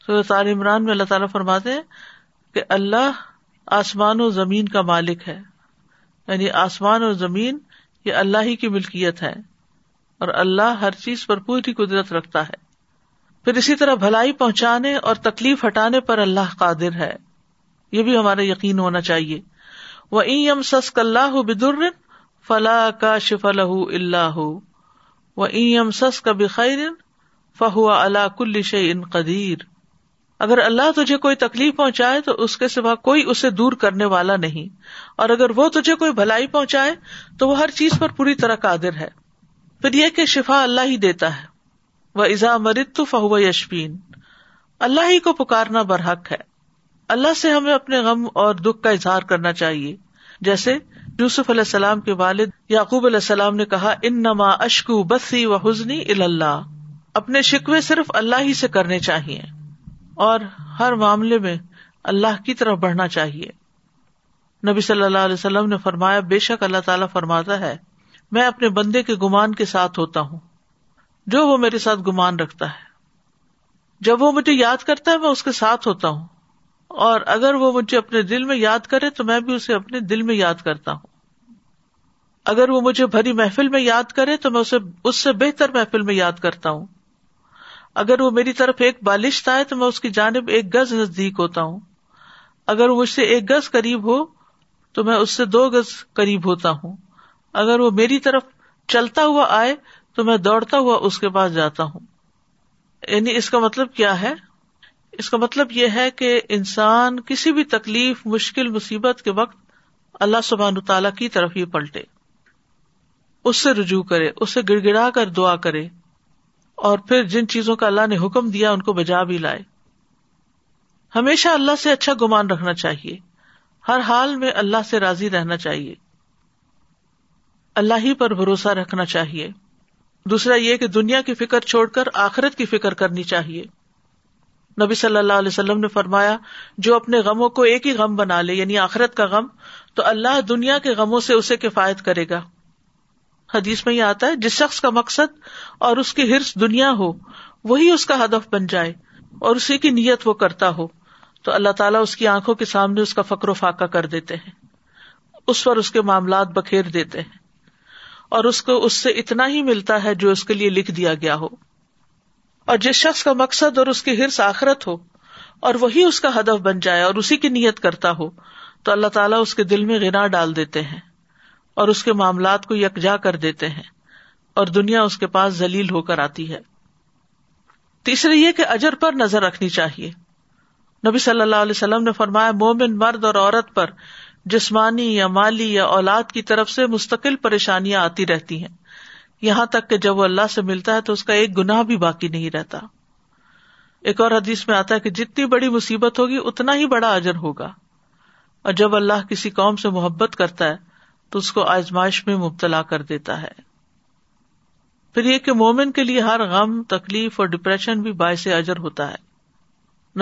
سورۃ عال عمران میں اللہ تعالیٰ فرماتے ہیں کہ اللہ آسمان و زمین کا مالک ہے۔ یعنی آسمان اور زمین یہ اللہ ہی کی ملکیت ہے اور اللہ ہر چیز پر پوری قدرت رکھتا ہے۔ پھر اسی طرح بھلائی پہنچانے اور تکلیف ہٹانے پر اللہ قادر ہے۔ یہ بھی ہمارا یقین ہونا چاہیے۔ وہ ایم سس اللہ بدر فلاح کا شف اللہ وہ ایم سس کا بخیر فہو اللہ کل ان قدیر اگر اللہ تجھے کوئی تکلیف پہنچائے تو اس کے سوا کوئی اسے دور کرنے والا نہیں۔ اور اگر وہ تجھے کوئی بھلائی پہنچائے تو وہ ہر چیز پر پوری طرح قادر ہے۔ پھر یہ کہ شفا اللہ ہی دیتا ہے۔ وہ ایزا مرد تو فہو یشبین اللہ ہی کو پکارنا برحق ہے۔ اللہ سے ہمیں اپنے غم اور دکھ کا اظہار کرنا چاہیے۔ جیسے یوسف علیہ السلام کے والد یعقوب علیہ السلام نے کہا ان نما اشکو بسی و حزنی اللہ اپنے شکوے صرف اللہ ہی سے کرنے چاہیے اور ہر معاملے میں اللہ کی طرف بڑھنا چاہیے۔ نبی صلی اللہ علیہ وسلم نے فرمایا، بے شک اللہ تعالیٰ فرماتا ہے، میں اپنے بندے کے گمان کے ساتھ ہوتا ہوں۔ جو وہ میرے ساتھ گمان رکھتا ہے۔ جب وہ مجھے یاد کرتا ہے، میں اس کے ساتھ ہوتا ہوں۔ اور اگر وہ مجھے اپنے دل میں یاد کرے، تو میں بھی اسے اپنے دل میں یاد کرتا ہوں۔ اگر وہ مجھے بھری محفل میں یاد کرے تو میں اسے اس سے بہتر محفل میں یاد کرتا ہوں۔ اگر وہ میری طرف ایک بالشت آئے تو میں اس کی جانب ایک گز نزدیک ہوتا ہوں۔ اگر وہ مجھ سے ایک گز قریب ہو تو میں اس سے دو گز قریب ہوتا ہوں۔ اگر وہ میری طرف چلتا ہوا آئے تو میں دوڑتا ہوا اس کے پاس جاتا ہوں۔ یعنی اس کا مطلب کیا ہے؟ اس کا مطلب یہ ہے کہ انسان کسی بھی تکلیف، مشکل، مصیبت کے وقت اللہ سبحان تعالی کی طرف ہی پلٹے۔ اس سے رجوع کرے، اس سے گڑ گڑا کر دعا کرے۔ اور پھر جن چیزوں کا اللہ نے حکم دیا، ان کو بجا بھی لائے۔ ہمیشہ اللہ سے اچھا گمان رکھنا چاہیے۔ ہر حال میں اللہ سے راضی رہنا چاہیے۔ اللہ ہی پر بھروسہ رکھنا چاہیے۔ دوسرا یہ کہ دنیا کی فکر چھوڑ کر آخرت کی فکر کرنی چاہیے۔ نبی صلی اللہ علیہ وسلم نے فرمایا، جو اپنے غموں کو ایک ہی غم بنا لے یعنی آخرت کا غم، تو اللہ دنیا کے غموں سے اسے کفایت کرے گا۔ حدیث میں یہ آتا ہے، جس شخص کا مقصد اور اس کی ہرس دنیا ہو، وہی اس کا ہدف بن جائے اور اسی کی نیت وہ کرتا ہو۔ تو اللہ تعالیٰ اس کی آنکھوں کے سامنے اس کا فکر و فاقہ کر دیتے ہیں۔ اس پر اس کے معاملات بکھیر دیتے ہیں۔ اور اس کو اس سے اتنا ہی ملتا ہے جو اس کے لیے لکھ دیا گیا ہو۔ اور جس شخص کا مقصد اور اس کی ہرس آخرت ہو، اور وہی اس کا ہدف بن جائے اور اسی کی نیت کرتا ہو، تو اللہ تعالیٰ اس کے دل میں گنا ڈال دیتے ہیں۔ اور اس کے معاملات کو یکجا کر دیتے ہیں اور دنیا اس کے پاس ذلیل ہو کر آتی ہے۔ تیسرے یہ کہ اجر پر نظر رکھنی چاہیے۔ نبی صلی اللہ علیہ وسلم نے فرمایا، مومن مرد اور عورت پر جسمانی یا مالی یا اولاد کی طرف سے مستقل پریشانیاں آتی رہتی ہیں۔ یہاں تک کہ جب وہ اللہ سے ملتا ہے تو اس کا ایک گناہ بھی باقی نہیں رہتا۔ ایک اور حدیث میں آتا ہے کہ جتنی بڑی مصیبت ہوگی، اتنا ہی بڑا اجر ہوگا۔ اور جب اللہ کسی قوم سے محبت کرتا ہے تو اس کو آزمائش میں مبتلا کر دیتا ہے۔ پھر یہ کہ مومن کے لیے ہر غم، تکلیف اور ڈپریشن بھی باعث اجر ہوتا ہے۔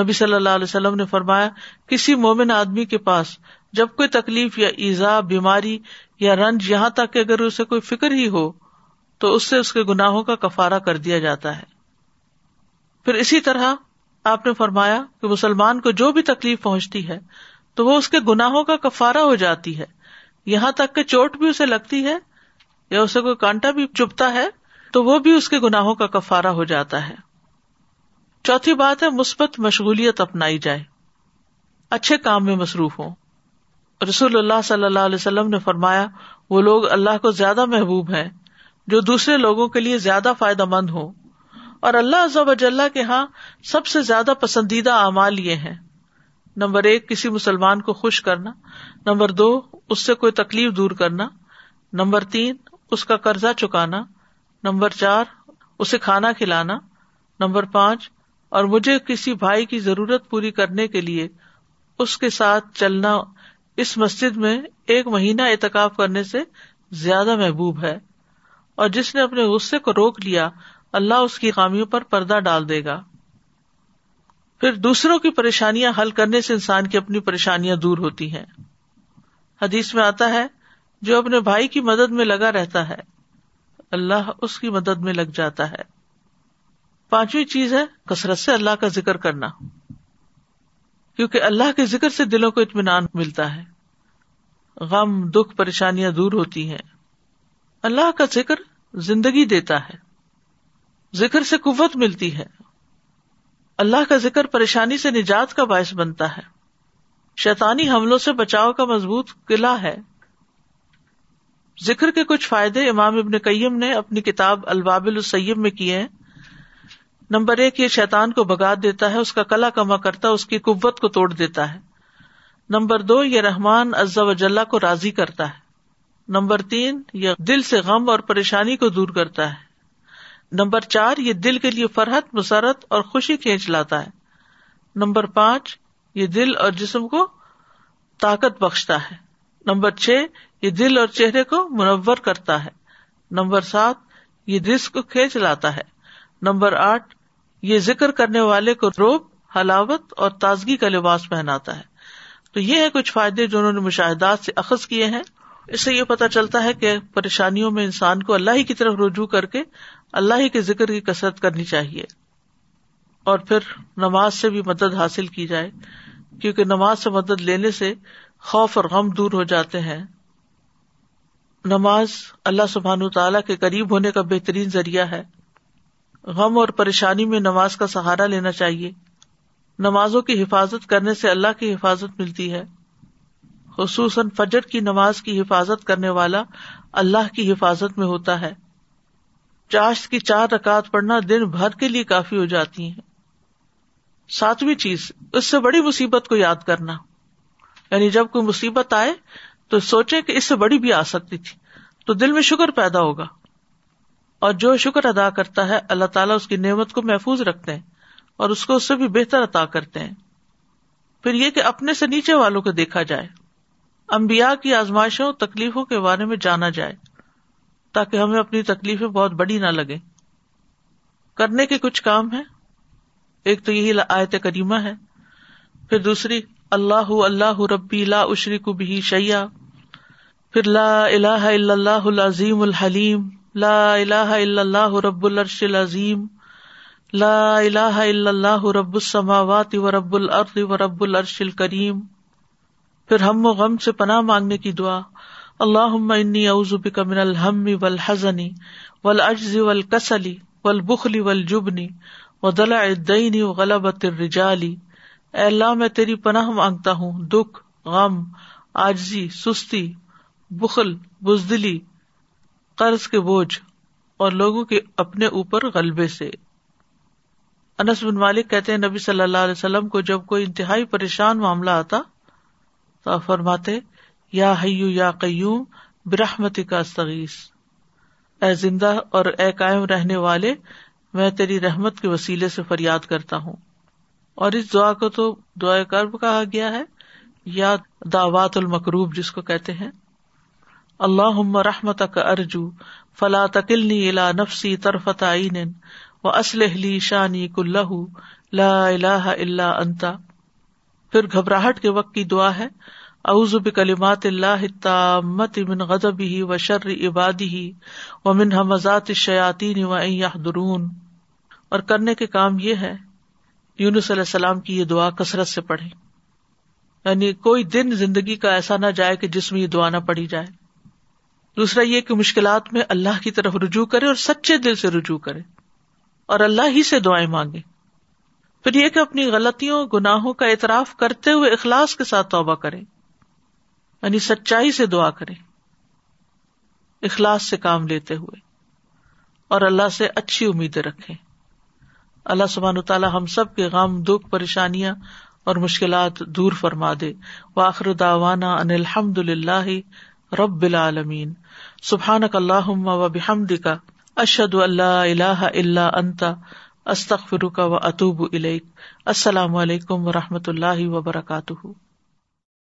نبی صلی اللہ علیہ وسلم نے فرمایا، کسی مومن آدمی کے پاس جب کوئی تکلیف یا ایزا، بیماری یا رنج یہاں تک کہ اگر اسے کوئی فکر ہی ہو، تو اس سے اس کے گناہوں کا کفارا کر دیا جاتا ہے۔ پھر اسی طرح آپ نے فرمایا کہ مسلمان کو جو بھی تکلیف پہنچتی ہے، تو وہ اس کے گناہوں کا کفارا ہو جاتی ہے۔ یہاں تک کہ چوٹ بھی اسے لگتی ہے یا اسے کوئی کانٹا بھی چپتا ہے تو وہ بھی اس کے گناہوں کا کفارا ہو جاتا ہے۔ چوتھی بات ہے، مثبت مشغولیت اپنائی جائے۔ اچھے کام میں مصروف ہوں۔ رسول اللہ صلی اللہ علیہ وسلم نے فرمایا، وہ لوگ اللہ کو زیادہ محبوب ہیں، جو دوسرے لوگوں کے لیے زیادہ فائدہ مند ہوں۔ اور اللہ عز و جل کے ہاں سب سے زیادہ پسندیدہ اعمال یہ ہیں۔ نمبر ایک، کسی مسلمان کو خوش کرنا. نمبر دو، اس سے کوئی تکلیف دور کرنا. نمبر تین، اس کا قرضہ چکانا. نمبر چار، اسے کھانا کھلانا. نمبر پانچ، اور مجھے کسی بھائی کی ضرورت پوری کرنے کے لیے اس کے ساتھ چلنا. اس مسجد میں ایک مہینہ اعتکاف کرنے سے زیادہ محبوب ہے. اور جس نے اپنے غصے کو روک لیا، اللہ اس کی خامیوں پر پردہ ڈال دے گا. پھر دوسروں کی پریشانیاں حل کرنے سے انسان کی اپنی پریشانیاں دور ہوتی ہیں۔ حدیث میں آتا ہے، جو اپنے بھائی کی مدد میں لگا رہتا ہے، اللہ اس کی مدد میں لگ جاتا ہے۔ پانچویں چیز ہے، کثرت سے اللہ کا ذکر کرنا۔ کیونکہ اللہ کے ذکر سے دلوں کو اطمینان ملتا ہے۔ غم، دکھ، پریشانیاں دور ہوتی ہیں۔ اللہ کا ذکر زندگی دیتا ہے۔ ذکر سے قوت ملتی ہے۔ اللہ کا ذکر پریشانی سے نجات کا باعث بنتا ہے۔ شیطانی حملوں سے بچاؤ کا مضبوط قلعہ ہے۔ ذکر کے کچھ فائدے امام ابن قیم نے اپنی کتاب الباب السیب میں کیے ہیں۔ نمبر ایک، یہ شیطان کو بگا دیتا ہے، اس کا کلا کما کرتا ہے، اس کی قوت کو توڑ دیتا ہے۔ نمبر دو، یہ رحمان و وجاللہ کو راضی کرتا ہے۔ نمبر تین، یہ دل سے غم اور پریشانی کو دور کرتا ہے۔ نمبر چار، یہ دل کے لیے فرحت، مسرت اور خوشی کھینچ لاتا ہے۔ نمبر پانچ، یہ دل اور جسم کو طاقت بخشتا ہے۔ نمبر چھ، یہ دل اور چہرے کو منور کرتا ہے۔ نمبر سات، یہ دس کو کھینچ لاتا ہے۔ نمبر آٹھ، یہ ذکر کرنے والے کو روب، حلاوت اور تازگی کا لباس پہناتا ہے۔ تو یہ ہے کچھ فائدے جو انہوں نے مشاہدات سے اخذ کیے ہیں۔ اس سے یہ پتا چلتا ہے کہ پریشانیوں میں انسان کو اللہ ہی کی طرف رجوع کر کے اللہ ہی کے ذکر کی کسرت کرنی چاہیے اور پھر نماز سے بھی مدد حاصل کی جائے کیونکہ نماز سے مدد لینے سے خوف اور غم دور ہو جاتے ہیں۔ نماز اللہ سبحان تعالی کے قریب ہونے کا بہترین ذریعہ ہے۔ غم اور پریشانی میں نماز کا سہارا لینا چاہیے۔ نمازوں کی حفاظت کرنے سے اللہ کی حفاظت ملتی ہے۔ خصوصاً فجر کی نماز کی حفاظت کرنے والا اللہ کی حفاظت میں ہوتا ہے۔ چاشت کی چار رکعت پڑھنا دن بھر کے لیے کافی ہو جاتی ہیں۔ ساتویں چیز، اس سے بڑی مصیبت کو یاد کرنا۔ یعنی جب کوئی مصیبت آئے تو سوچے کہ اس سے بڑی بھی آ سکتی تھی۔ تو دل میں شکر پیدا ہوگا۔ اور جو شکر ادا کرتا ہے، اللہ تعالیٰ اس کی نعمت کو محفوظ رکھتے ہیں اور اس کو اس سے بھی بہتر عطا کرتے ہیں۔ پھر یہ کہ اپنے سے نیچے والوں کو دیکھا جائے۔ امبیا کی آزمائشوں، تکلیفوں کے بارے میں جانا جائے۔ تاکہ ہمیں اپنی تکلیفیں بہت بڑی نہ لگے کرنے کے کچھ کام ہے ایک تو یہی آیت کریمہ ہے۔ پھر دوسری، اللہ اللہ، ربی، لا اشری کو بھی شیا پھر لا الہ الا اللہ العظیم الحلیم لا الہ الا اللہ رب العرش العظیم لا الہ الا اللہ رب السماوات و رب الارض و رب العرش الکریم پھر ہم و غم سے پناہ مانگنے کی دعا اللہ انی اوزبک من الحم و الحزنی و اعوذ بک من الہم والحزن والعجز والکسل والبخل والجبن ودلع الدین وغلبۃ الرجال۔ اے اللہ، میں تیری پناہ مانگتا ہوں۔ دکھ، غم آجزی سستی، بخل، بزدلی، قرض کے بوجھ اور لوگوں کے اپنے اوپر غلبے سے۔ انس بن مالک کہتے ہیں، نبی صلی اللہ علیہ وسلم کو جب کوئی انتہائی پریشان معاملہ آتا تو آپ فرماتے یا حیو یا قیوم برحمتی کا استغیث۔ اے زندہ اور اے قائم رہنے والے، میں تیری رحمت کے وسیلے سے فریاد کرتا ہوں۔ اور اس دعا کو تو دعا کرب کہا گیا ہے، یا دعوات المکروب جس کو کہتے ہیں۔ اللہ رحمت کا ارجو، فلا تکلنی الا نفسی ترفت عین و اسلحلی شانی کلہ، لا الہ الا انتا پھر گھبراہٹ کے وقت کی دعا ہے اعوذ بکلمات اللہ التامت من غضبہ و شر عبادہ و من حمزات الشیاطین و ان یحضرون۔ اور کرنے کے کام یہ ہے، یونس علیہ السلام کی یہ دعا کثرت سے پڑھے یعنی کوئی دن زندگی کا ایسا نہ جائے کہ جس میں یہ دعا نہ پڑھی جائے۔ دوسرا یہ کہ مشکلات میں اللہ کی طرف رجوع کرے اور سچے دل سے رجوع کرے اور اللہ ہی سے دعائیں مانگے۔ پھر یہ کہ اپنی غلطیوں، گناہوں کا اعتراف کرتے ہوئے اخلاص کے ساتھ توبہ کرے۔ یعنی سچائی سے دعا کرے اخلاص سے کام لیتے ہوئے، اور اللہ سے اچھی امیدیں رکھے اللہ سبحان تعالیٰ ہم سب کے غم، دکھ، پریشانیاں اور مشکلات دور فرما دے۔ واخر داوانا ان الحمد للہ رب العالمین۔ سبحان اللہ و بحمد کا اشد اللہ اللہ اللہ انتا استخ فرق و اطوب السلام علیکم و رحمۃ اللہ وبرکاتہ۔